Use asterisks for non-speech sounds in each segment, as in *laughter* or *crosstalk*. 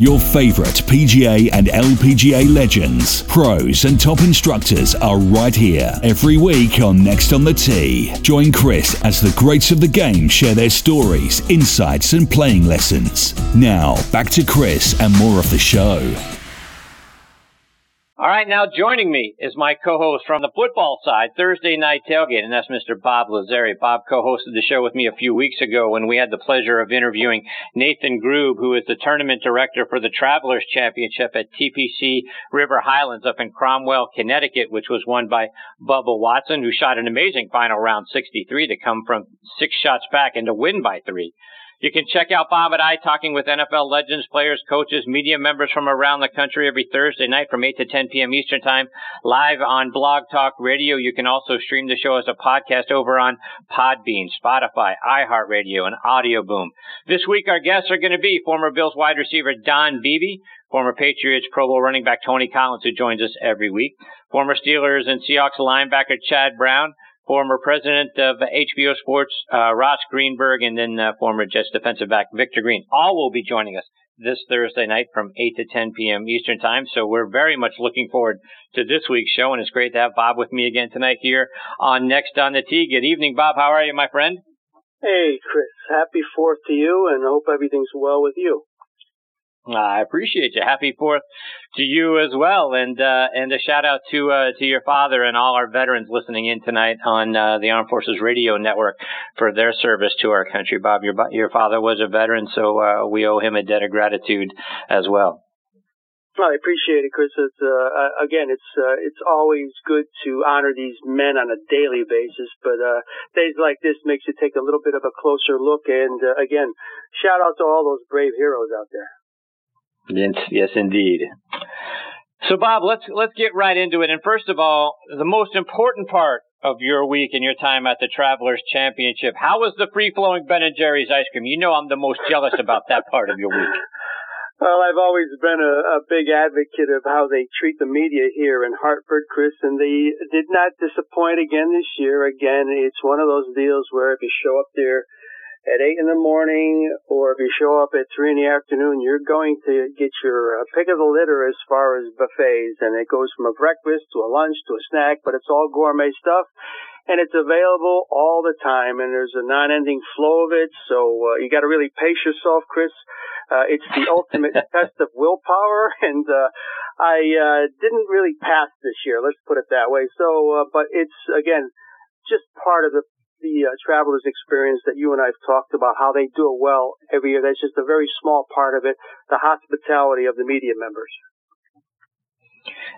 Your favorite PGA and LPGA legends, pros, and top instructors are right here every week on Next on the Tee. Join Chris as the greats of the game share their stories, insights, and playing lessons. Now, back to Chris and more of the show. All right, now joining me is my co-host from the football side, Thursday Night Tailgate, and that's Mr. Bob Lazzari. Bob co-hosted the show with me a few weeks ago when we had the pleasure of interviewing Nathan Grube, who is the tournament director for the Travelers Championship at TPC River Highlands up in Cromwell, Connecticut, which was won by Bubba Watson, who shot an amazing final round 63 to come from six shots back and to win by three. You can check out Bob and I talking with NFL legends, players, coaches, media members from around the country every Thursday night from 8 to 10 p.m. Eastern Time, live on Blog Talk Radio. You can also stream the show as a podcast over on Podbean, Spotify, iHeartRadio, and Audio Boom. This week, our guests are going to be former Bills wide receiver Don Beebe, former Patriots Pro Bowl running back Tony Collins, who joins us every week, former Steelers and Seahawks linebacker Chad Brown, former president of HBO Sports, uh, Ross Greenberg, and then uh, former Jets defensive back Victor Green. All will be joining us this Thursday night from 8 to 10 p.m. Eastern Time. So we're very much looking forward to this week's show, and it's great to have Bob with me again tonight here on Next on the Tee. Good evening, Bob. How are you, my friend? Hey, Chris. Happy Fourth to you, and hope everything's well with you. I appreciate you. Happy Fourth to you as well, and uh, and a shout out to uh, to your father and all our veterans listening in tonight on uh, the Armed Forces Radio Network for their service to our country. Bob, your your father was a veteran, so uh, we owe him a debt of gratitude as well. well. I appreciate it, Chris. It's, uh, again, it's uh, it's always good to honor these men on a daily basis, but uh, days like this makes you take a little bit of a closer look. And uh, again, shout out to all those brave heroes out there. Yes, yes, indeed. So, Bob, let's let's get right into it. And first of all, the most important part of your week and your time at the Travelers Championship. How was the free flowing Ben and Jerry's ice cream? You know, I'm the most jealous about that part of your week. *laughs* Well, I've always been a, a big advocate of how they treat the media here in Hartford, Chris, and they did not disappoint again this year. Again, it's one of those deals where if you show up there at eight in the morning, or if you show up at three in the afternoon, you're going to get your uh, pick of the litter as far as buffets, and it goes from a breakfast to a lunch to a snack, but it's all gourmet stuff, and it's available all the time, and there's a non-ending flow of it. So uh, you got to really pace yourself, Chris. Uh, it's the ultimate *laughs* test of willpower, *laughs* and uh, I uh, didn't really pass this year. Let's put it that way. So, uh, but it's again just part of the the uh, travelers experience that you and I've talked about, how they do it well every year. That's just a very small part of it, the hospitality of the media members.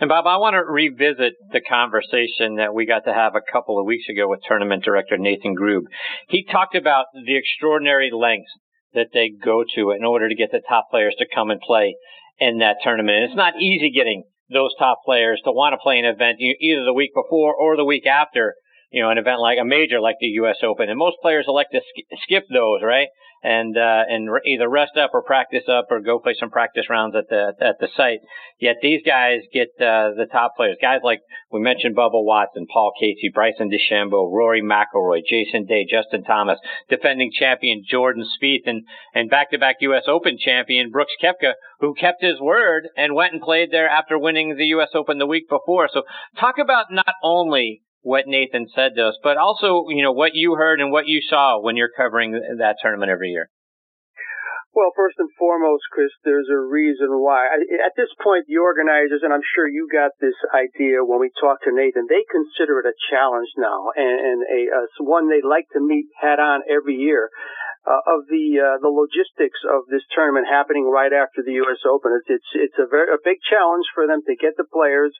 And Bob, I want to revisit the conversation that we got to have a couple of weeks ago with tournament director Nathan Grube. He talked about the extraordinary lengths that they go to in order to get the top players to come and play in that tournament. And it's not easy getting those top players to want to play an event either the week before or the week after you know, an event like a major like the U.S. Open. And most players elect to sk- skip those, right? And, uh, and re- either rest up or practice up or go play some practice rounds at the, at the site. Yet these guys get, uh, the top players. Guys like we mentioned Bubba Watson, Paul Casey, Bryson DeChambeau, Rory McIlroy, Jason Day, Justin Thomas, defending champion Jordan Spieth, and, and back-to-back U.S. Open champion Brooks Koepka, who kept his word and went and played there after winning the U.S. Open the week before. So talk about not only what Nathan said to us, but also, you know, what you heard and what you saw when you're covering that tournament every year. Well, first and foremost, Chris, there's a reason why. At this point, the organizers, and I'm sure you got this idea when we talked to Nathan, they consider it a challenge now and, and a, a one they like to meet head on every year. Uh, of the uh, the logistics of this tournament happening right after the U.S. Open, it's it's, it's a very a big challenge for them to get the players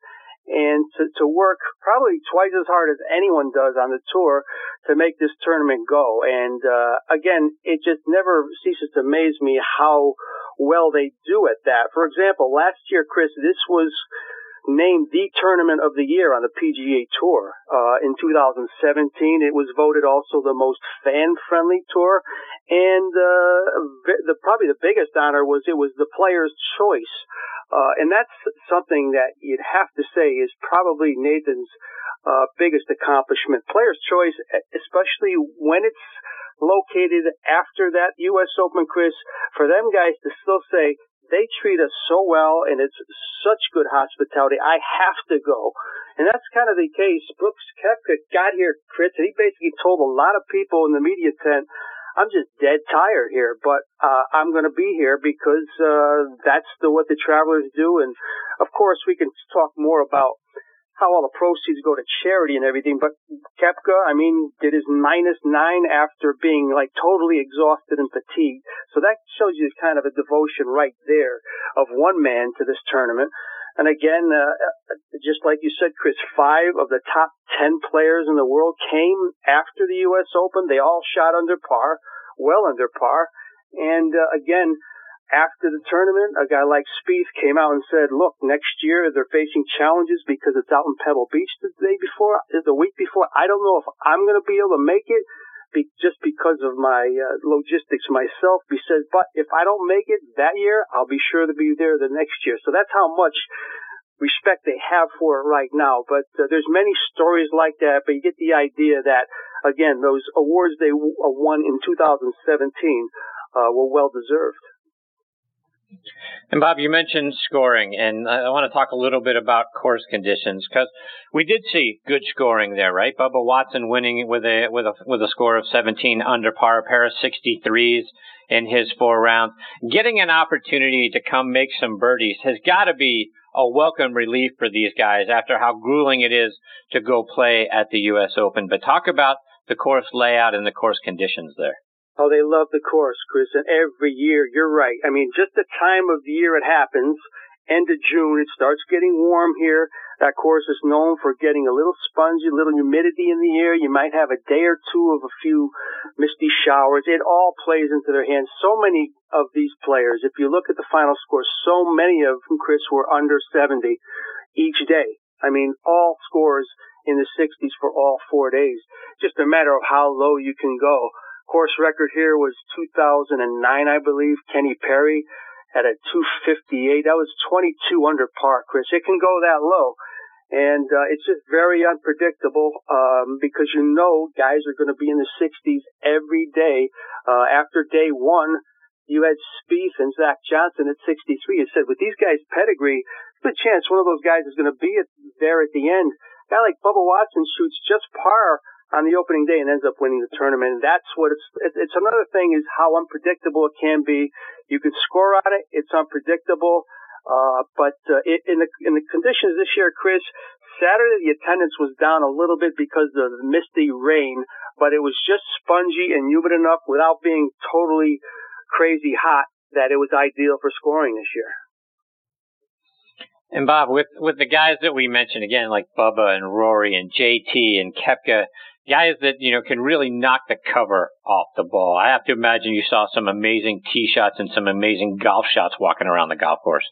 and to, to work probably twice as hard as anyone does on the tour to make this tournament go. And uh, again, it just never ceases to amaze me how well they do at that. For example, last year, Chris, this was named the tournament of the year on the PGA Tour. Uh, in 2017, it was voted also the most fan-friendly tour, and uh, the probably the biggest honor was it was the Players' Choice uh, and that's something that you'd have to say is probably Nathan's uh, biggest accomplishment. Player's choice, especially when it's located after that U.S. Open, Chris, for them guys to still say, they treat us so well, and it's such good hospitality. I have to go. And that's kind of the case. Brooks Koepka got here, Chris, and he basically told a lot of people in the media tent, I'm just dead tired here, but uh, I'm going to be here because uh, that's the what the travelers do. And of course, we can talk more about how all the proceeds go to charity and everything. But Koepka, I mean, did his minus nine after being like totally exhausted and fatigued. So that shows you kind of a devotion right there of one man to this tournament. And again, uh, just like you said, Chris, five of the top 10 players in the world came after the U.S. Open. They all shot under par, well under par. And uh, again, after the tournament, a guy like Spieth came out and said, look, next year they're facing challenges because it's out in Pebble Beach the day before, the week before. I don't know if I'm going to be able to make it be, just because of my uh, logistics myself. He said, but if I don't make it that year, I'll be sure to be there the next year. So that's how much respect they have for it right now. But uh, there's many stories like that, but you get the idea that, again, those awards they w- uh, won in 2017 uh, were well deserved. And Bob, you mentioned scoring, and I want to talk a little bit about course conditions because we did see good scoring there, right? Bubba Watson winning with a with a with a score of 17 under par, a pair of 63s in his four rounds. Getting an opportunity to come make some birdies has got to be a welcome relief for these guys after how grueling it is to go play at the U.S. Open. But talk about the course layout and the course conditions there. Oh, they love the course, Chris. And every year, you're right. I mean, just the time of the year it happens, end of June, it starts getting warm here. That course is known for getting a little spongy, a little humidity in the air. You might have a day or two of a few misty showers. It all plays into their hands. So many of these players, if you look at the final score, so many of them, Chris, were under 70 each day. I mean, all scores in the 60s for all four days. Just a matter of how low you can go. Course record here was 2009, I believe. Kenny Perry had a 258. That was 22 under par, Chris. It can go that low. And uh, it's just very unpredictable um, because you know guys are going to be in the 60s every day. Uh, after day one, you had Spieth and Zach Johnson at 63. You said with these guys' pedigree, there's a chance one of those guys is going to be at, there at the end. A guy like Bubba Watson shoots just par on the opening day and ends up winning the tournament. And that's what it's, it's another thing is how unpredictable it can be. You can score on it. It's unpredictable. Uh, but, uh, it, in the, in the conditions this year, Chris, Saturday the attendance was down a little bit because of the misty rain, but it was just spongy and humid enough without being totally crazy hot that it was ideal for scoring this year. And Bob, with with the guys that we mentioned again, like Bubba and Rory and JT and Koepka, guys that you know can really knock the cover off the ball. I have to imagine you saw some amazing tee shots and some amazing golf shots walking around the golf course.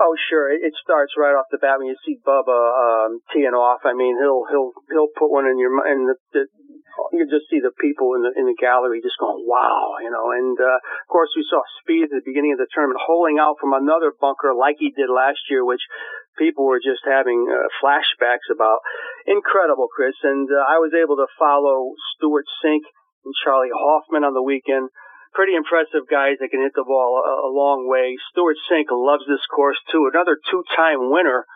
Oh, sure. It starts right off the bat when you see Bubba um, teeing off. I mean, he'll he'll he'll put one in your and the, the, you just see the people in the in the gallery just going, wow, you know. And uh, of course, we saw Spieth at the beginning of the tournament holding out from another bunker like he did last year, which people were just having uh, flashbacks about. Incredible, Chris. And uh, I was able to follow Stewart Cink and Charley Hoffman on the weekend pretty impressive guys that can hit the ball a, a long way. Stewart Cink loves this course too. Another two-time winner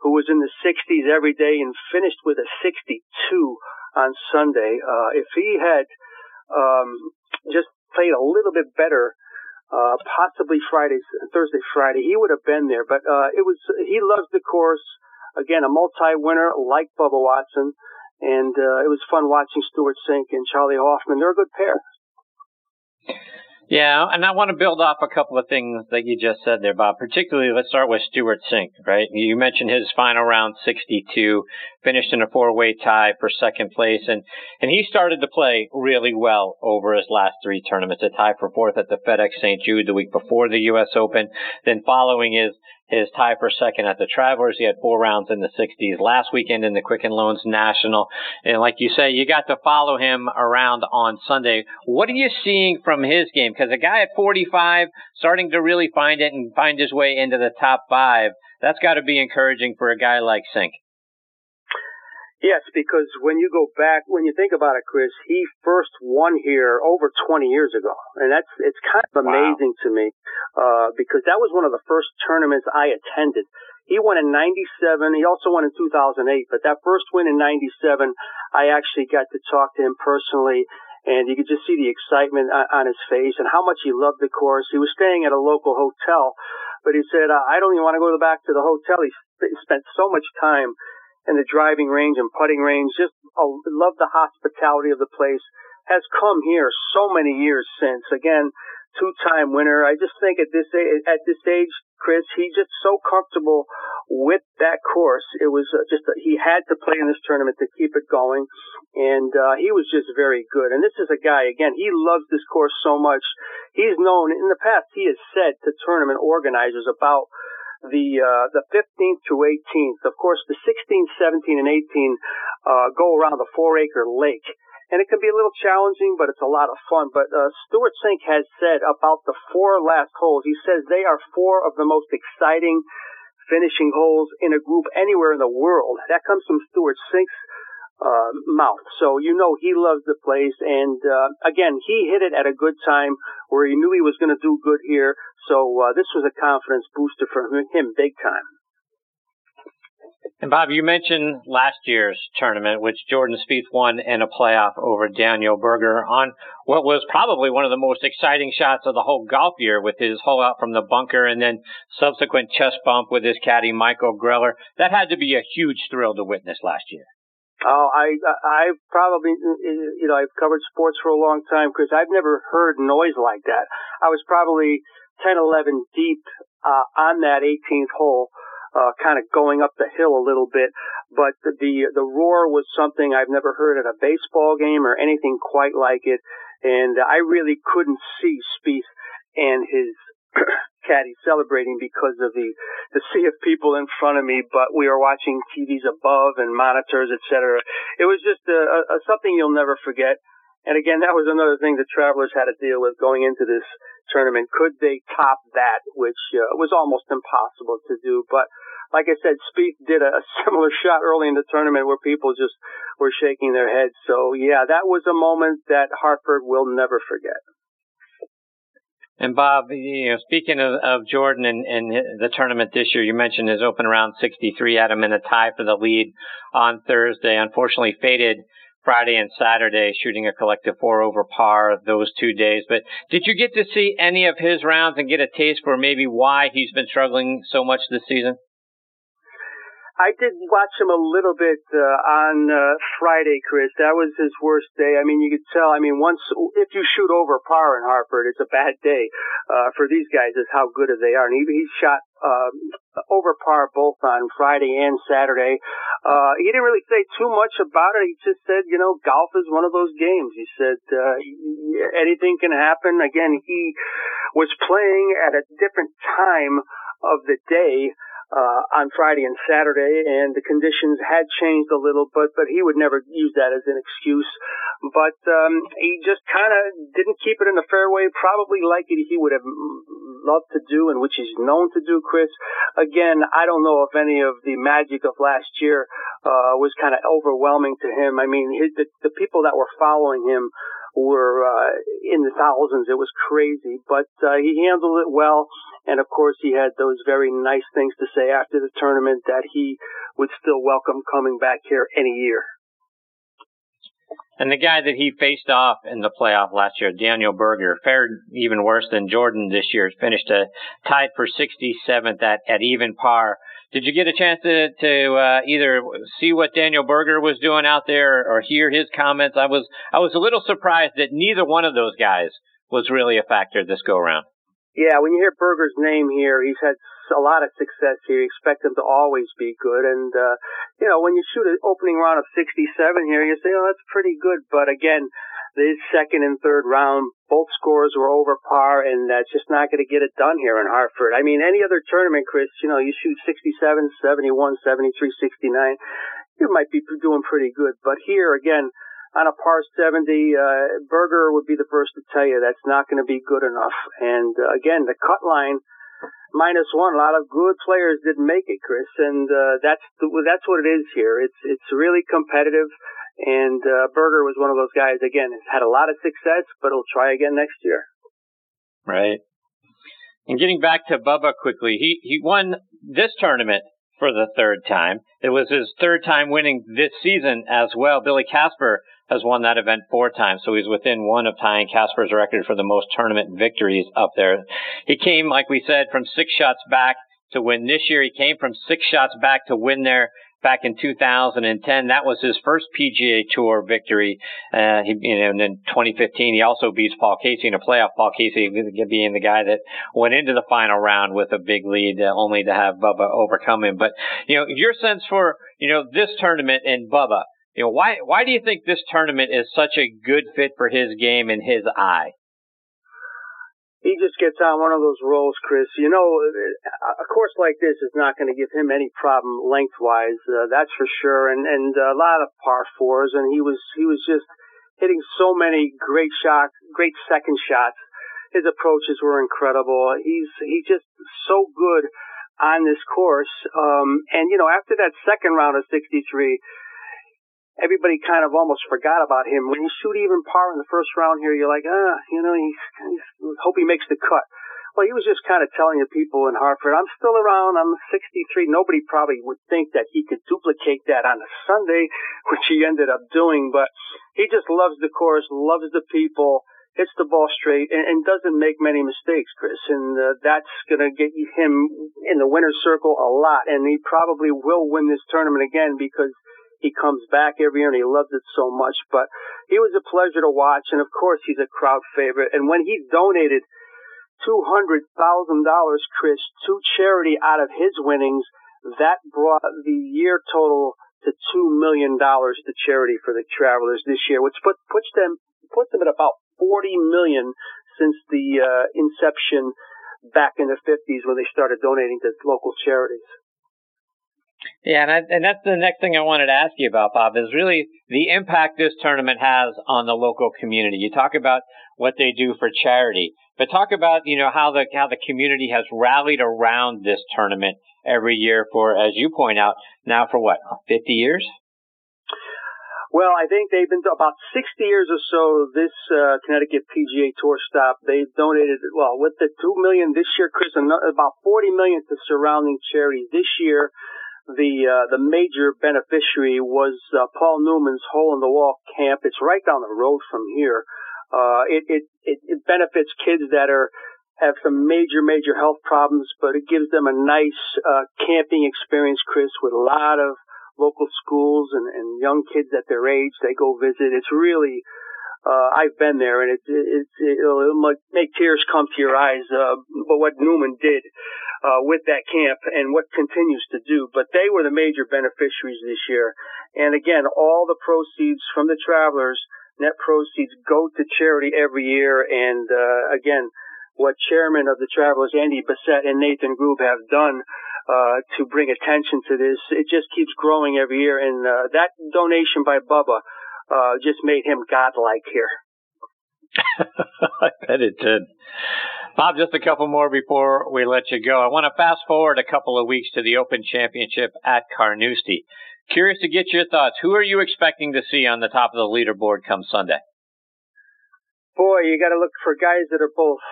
who was in the 60s every day and finished with a 62 on Sunday. Uh, if he had um, just played a little bit better, uh, possibly Friday, Thursday, Friday, he would have been there. But uh, it was he loves the course. Again, a multi-winner like Bubba Watson, and uh, it was fun watching Stewart Cink and Charley Hoffman. They're a good pair. Yeah, and I want to build off a couple of things that you just said there, Bob. Particularly, let's start with Stewart Sink, right? You mentioned his final round 62, finished in a four-way tie for second place, and and he started to play really well over his last three tournaments. A tie for fourth at the FedEx St. Jude the week before the U.S. Open, then following his his tie for second at the Travelers. He had four rounds in the 60s last weekend in the Quicken Loans National. And like you say, you got to follow him around on Sunday. What are you seeing from his game? Because a guy at 45 starting to really find it and find his way into the top five, that's got to be encouraging for a guy like Cink. Yes, because when you go back, when you think about it, Chris, he first won here over 20 years ago, and that's it's kind of amazing wow. to me uh, because that was one of the first tournaments I attended. He won in 97. He also won in 2008, but that first win in 97, I actually got to talk to him personally and you could just see the excitement on his face and how much he loved the course. He was staying at a local hotel, but he said, I don't even want to go back to the hotel. He spent so much time in the driving range and putting range. Just uh, love the hospitality of the place. Has come here so many years since. Again, two-time winner. I just think at this at this age, Chris, he's just so comfortable with that course. It was uh, just he had to play in this tournament to keep it going, and uh, he was just very good. And this is a guy again. He loves this course so much. He's known in the past. He has said to tournament organizers about the uh, the 15th to 18th. Of course, the 16th, 17th, and 18th uh, go around the four acre lake. And it can be a little challenging, but it's a lot of fun. But uh, Stewart Cink has said about the four last holes, he says they are four of the most exciting finishing holes in a group anywhere in the world. That comes from Stewart Cink's uh, mouth. So you know he loves the place. And uh, again, he hit it at a good time where he knew he was going to do good here. So uh, this was a confidence booster for him, big time. And Bob, you mentioned last year's tournament, which Jordan Spieth won in a playoff over Daniel Berger on what was probably one of the most exciting shots of the whole golf year with his hole out from the bunker and then subsequent chest bump with his caddy Michael Greller. That had to be a huge thrill to witness last year. Oh, I I've probably you know I've covered sports for a long time, Chris. I've never heard noise like that. I was probably 10, 11 deep uh, on that 18th hole, uh, kind of going up the hill a little bit. But the, the the roar was something I've never heard at a baseball game or anything quite like it. And I really couldn't see Spieth and his *coughs* caddy celebrating because of the the sea of people in front of me, but we were watching TVs above and monitors, etc. It was just a, a, something you'll never forget. And again, that was another thing the travelers had to deal with going into this tournament. Could they top that, which uh, was almost impossible to do? But like I said, Spieth did a, a *laughs* similar shot early in the tournament where people just were shaking their heads. So yeah, that was a moment that Hartford will never forget. And Bob, you know, speaking of, of Jordan and, and the tournament this year, you mentioned his open round 63 had him in a tie for the lead on Thursday. Unfortunately, faded Friday and Saturday, shooting a collective four over par those two days. But did you get to see any of his rounds and get a taste for maybe why he's been struggling so much this season? I did watch him a little bit uh, on uh, Friday, Chris. That was his worst day. I mean, you could tell. I mean, once if you shoot over par in Hartford, it's a bad day uh, for these guys. Is how good they are. And he, he shot um, over par both on Friday and Saturday. Uh, he didn't really say too much about it. He just said, you know, golf is one of those games. He said uh, anything can happen. Again, he was playing at a different time of the day uh, on Friday and Saturday, and the conditions had changed a little, but but he would never use that as an excuse. But um, he just kind of didn't keep it in the fairway, probably like he would have loved to do, and which he's known to do. Chris, again, I don't know if any of the magic of last year uh, was kind of overwhelming to him. I mean, his, the, the people that were following him were uh, in the thousands. It was crazy, but uh, he handled it well. And of course, he had those very nice things to say after the tournament that he would still welcome coming back here any year. And the guy that he faced off in the playoff last year, Daniel Berger, fared even worse than Jordan this year. Finished a, tied for 67th at, at even par. Did you get a chance to, to uh, either see what Daniel Berger was doing out there or hear his comments? I was I was a little surprised that neither one of those guys was really a factor this go around. Yeah, when you hear Berger's name here, he's had a lot of success here. You expect him to always be good. And, uh, you know, when you shoot an opening round of 67 here, you say, oh, that's pretty good. But again, the second and third round, both scores were over par, and that's just not going to get it done here in Hartford. I mean, any other tournament, Chris, you know, you shoot 67, 71, 73, 69, you might be doing pretty good. But here, again, on a par 70, uh, Berger would be the first to tell you that's not going to be good enough. And uh, again, the cut line minus one. A lot of good players didn't make it, Chris, and uh, that's the, that's what it is here. It's it's really competitive, and uh, Berger was one of those guys. Again, has had a lot of success, but he'll try again next year. Right. And getting back to Bubba quickly, he he won this tournament for the third time. It was his third time winning this season as well. Billy Casper has won that event four times, so he's within one of tying Casper's record for the most tournament victories up there. He came, like we said, from six shots back to win this year. He came from six shots back to win there back in 2010. That was his first PGA Tour victory. Uh, he, you know, and in 2015, he also beats Paul Casey in a playoff. Paul Casey being the guy that went into the final round with a big lead, uh, only to have Bubba overcome him. But you know, your sense for you know this tournament and Bubba. You know, why why do you think this tournament is such a good fit for his game and his eye? he just gets on one of those rolls, Chris. You know, a course like this is not going to give him any problem lengthwise. Uh, that's for sure. And and a lot of par fours, and he was he was just hitting so many great shots, great second shots. His approaches were incredible. He's he's just so good on this course. Um, and you know, after that second round of 63, everybody kind of almost forgot about him. When you shoot even par in the first round here, you're like, ah, you know, he's, he's hope he makes the cut. Well, he was just kind of telling the people in Hartford, I'm still around. I'm 63. Nobody probably would think that he could duplicate that on a Sunday, *laughs* which he ended up doing. But he just loves the course, loves the people, hits the ball straight, and, and doesn't make many mistakes, Chris. And uh, that's going to get him in the winner's circle a lot. And he probably will win this tournament again because he comes back every year and he loves it so much. But he was a pleasure to watch, and of course he's a crowd favorite. And when he donated two hundred thousand dollars, Chris, to charity out of his winnings, that brought the year total to two million dollars to charity for the Travelers this year, which put, puts them puts them at about forty million since the uh, inception back in the 50s when they started donating to local charities. Yeah, and, I, and that's the next thing I wanted to ask you about, Bob, is really the impact this tournament has on the local community. You talk about what they do for charity, but talk about you know how the how the community has rallied around this tournament every year for, as you point out, now for what, 50 years? Well, I think they've been about 60 years or so. This uh, Connecticut PGA Tour stop, they've donated well with the two million this year, Chris, about 40 million to surrounding charities this year the uh, the major beneficiary was uh, Paul Newman's Hole in the Wall camp. It's right down the road from here. Uh, it, it it it benefits kids that are have some major major health problems, but it gives them a nice uh, camping experience, Chris, with a lot of local schools and, and young kids at their age. They go visit. It's really uh, I've been there, and it, it, it, it'll, it'll make tears come to your eyes. Uh, but what Newman did uh, with that camp and what continues to do. But they were the major beneficiaries this year. And again, all the proceeds from the travelers, net proceeds go to charity every year. And uh, again, what chairman of the travelers, Andy Bessette and Nathan Grube have done uh, to bring attention to this, it just keeps growing every year. And uh, that donation by Bubba uh, just made him godlike here. *laughs* I bet it did. Bob, just a couple more before we let you go. I want to fast forward a couple of weeks to the Open Championship at Carnoustie. Curious to get your thoughts. Who are you expecting to see on the top of the leaderboard come Sunday? Boy, you got to look for guys that are both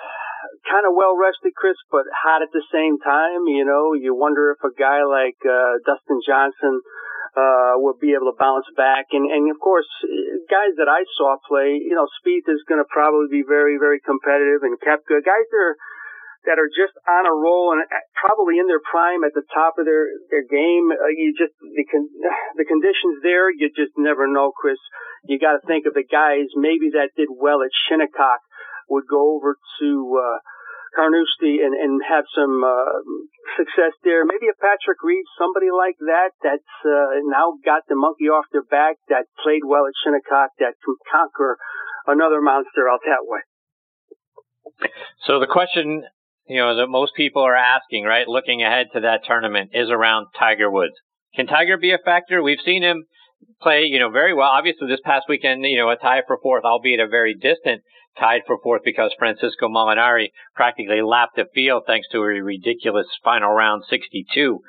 kind of well rested, Chris, but hot at the same time. You know, you wonder if a guy like uh, Dustin Johnson uh, will be able to bounce back. And, and of course, guys that I saw play, you know, Spieth is going to probably be very, very competitive and Koepka, guys that are, that are just on a roll and probably in their prime at the top of their, their game. Uh, you just, the, con- *sighs* the conditions there, you just never know, Chris. You got to think of the guys maybe that did well at Shinnecock would go over to, uh, Carnoustie and, and have some uh, success there. Maybe a Patrick Reed, somebody like that, that's uh, now got the monkey off their back, that played well at Shinnecock, that can conquer another monster out that way. So the question, you know, that most people are asking, right, looking ahead to that tournament, is around Tiger Woods. Can Tiger be a factor? We've seen him play, you know, very well. Obviously, this past weekend, you know, a tie for fourth, albeit a very distant tied for fourth because Francisco Molinari practically lapped the field thanks to a ridiculous final round 62.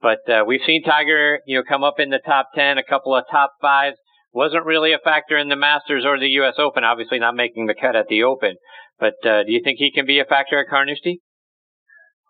But uh, we've seen Tiger, you know, come up in the top 10, a couple of top fives. Wasn't really a factor in the Masters or the U.S. Open, obviously not making the cut at the Open. But uh, do you think he can be a factor at Carnoustie?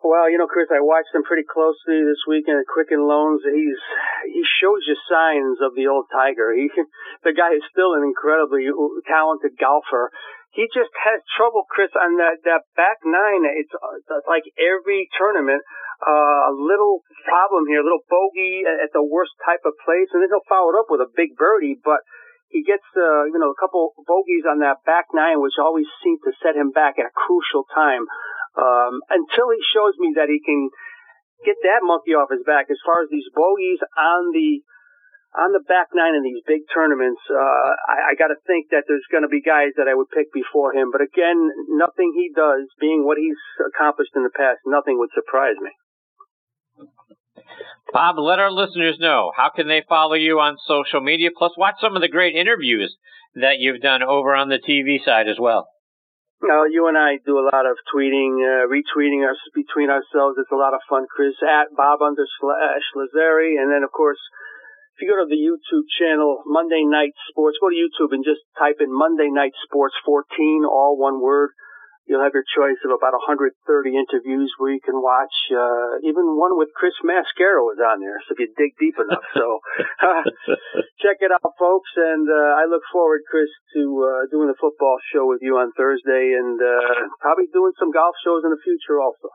Well, you know, Chris, I watched him pretty closely this weekend at Quicken Loans. He's he shows you signs of the old Tiger. He *laughs* the guy is still an incredibly talented golfer. He just has trouble, Chris, on that that back nine. It's, it's like every tournament, uh, a little problem here, a little bogey at the worst type of place, and then he'll follow it up with a big birdie, but he gets uh, you know a couple bogeys on that back nine, which always seem to set him back at a crucial time um, until he shows me that he can get that monkey off his back. As far as these bogeys on the on the back nine in these big tournaments, uh, I, I got to think that there's going to be guys that I would pick before him. But again, nothing he does, being what he's accomplished in the past, nothing would surprise me. Bob, let our listeners know how can they follow you on social media, plus watch some of the great interviews that you've done over on the TV side as well. No, you and I do a lot of tweeting, uh, retweeting us between ourselves. It's a lot of fun, Chris. At Bob under slash Lazzari. And then, of course, if you go to the YouTube channel, Monday Night Sports, go to YouTube and just type in Monday Night Sports 14, all one word you'll have your choice of about 130 interviews where you can watch. Uh, even one with Chris Mascaro is on there, so if you dig deep enough. So uh, *laughs* *laughs* check it out, folks. And uh, I look forward, Chris, to uh, doing the football show with you on Thursday, and uh, probably doing some golf shows in the future also.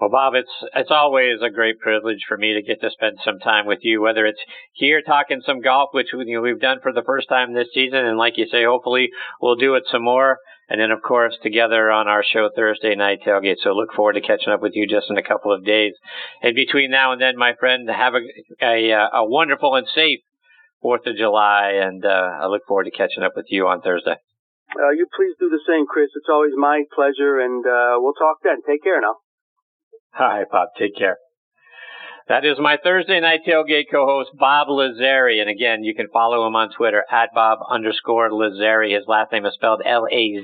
Well, Bob, it's it's always a great privilege for me to get to spend some time with you, whether it's here talking some golf, which you know, we've done for the first time this season, and like you say, hopefully we'll do it some more, and then of course together on our show Thursday night tailgate. So look forward to catching up with you just in a couple of days. And between now and then, my friend, have a a, a wonderful and safe Fourth of July, and uh, I look forward to catching up with you on Thursday. Uh, you please do the same, Chris. It's always my pleasure, and uh, we'll talk then. Take care now. Hi, Pop. Take care. That is my Thursday night tailgate co-host, Bob Lazzari. And again, you can follow him on Twitter at Bob underscore Lazzari. His last name is spelled L-A-Z-Z-A-R-I.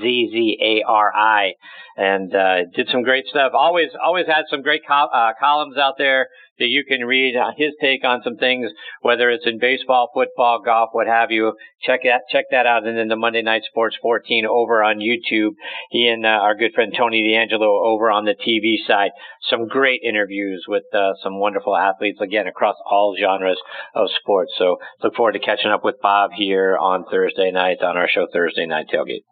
And, uh, did some great stuff. Always, always had some great co- uh, columns out there that you can read uh, his take on some things, whether it's in baseball, football, golf, what have you. Check that, check that out. And then the Monday Night Sports 14 over on YouTube. He and uh, our good friend Tony D'Angelo over on the TV side. Some great interviews with uh, some wonderful athletes again across all genres of sports. So look forward to catching up with Bob here on Thursday night on our show Thursday Night Tailgate.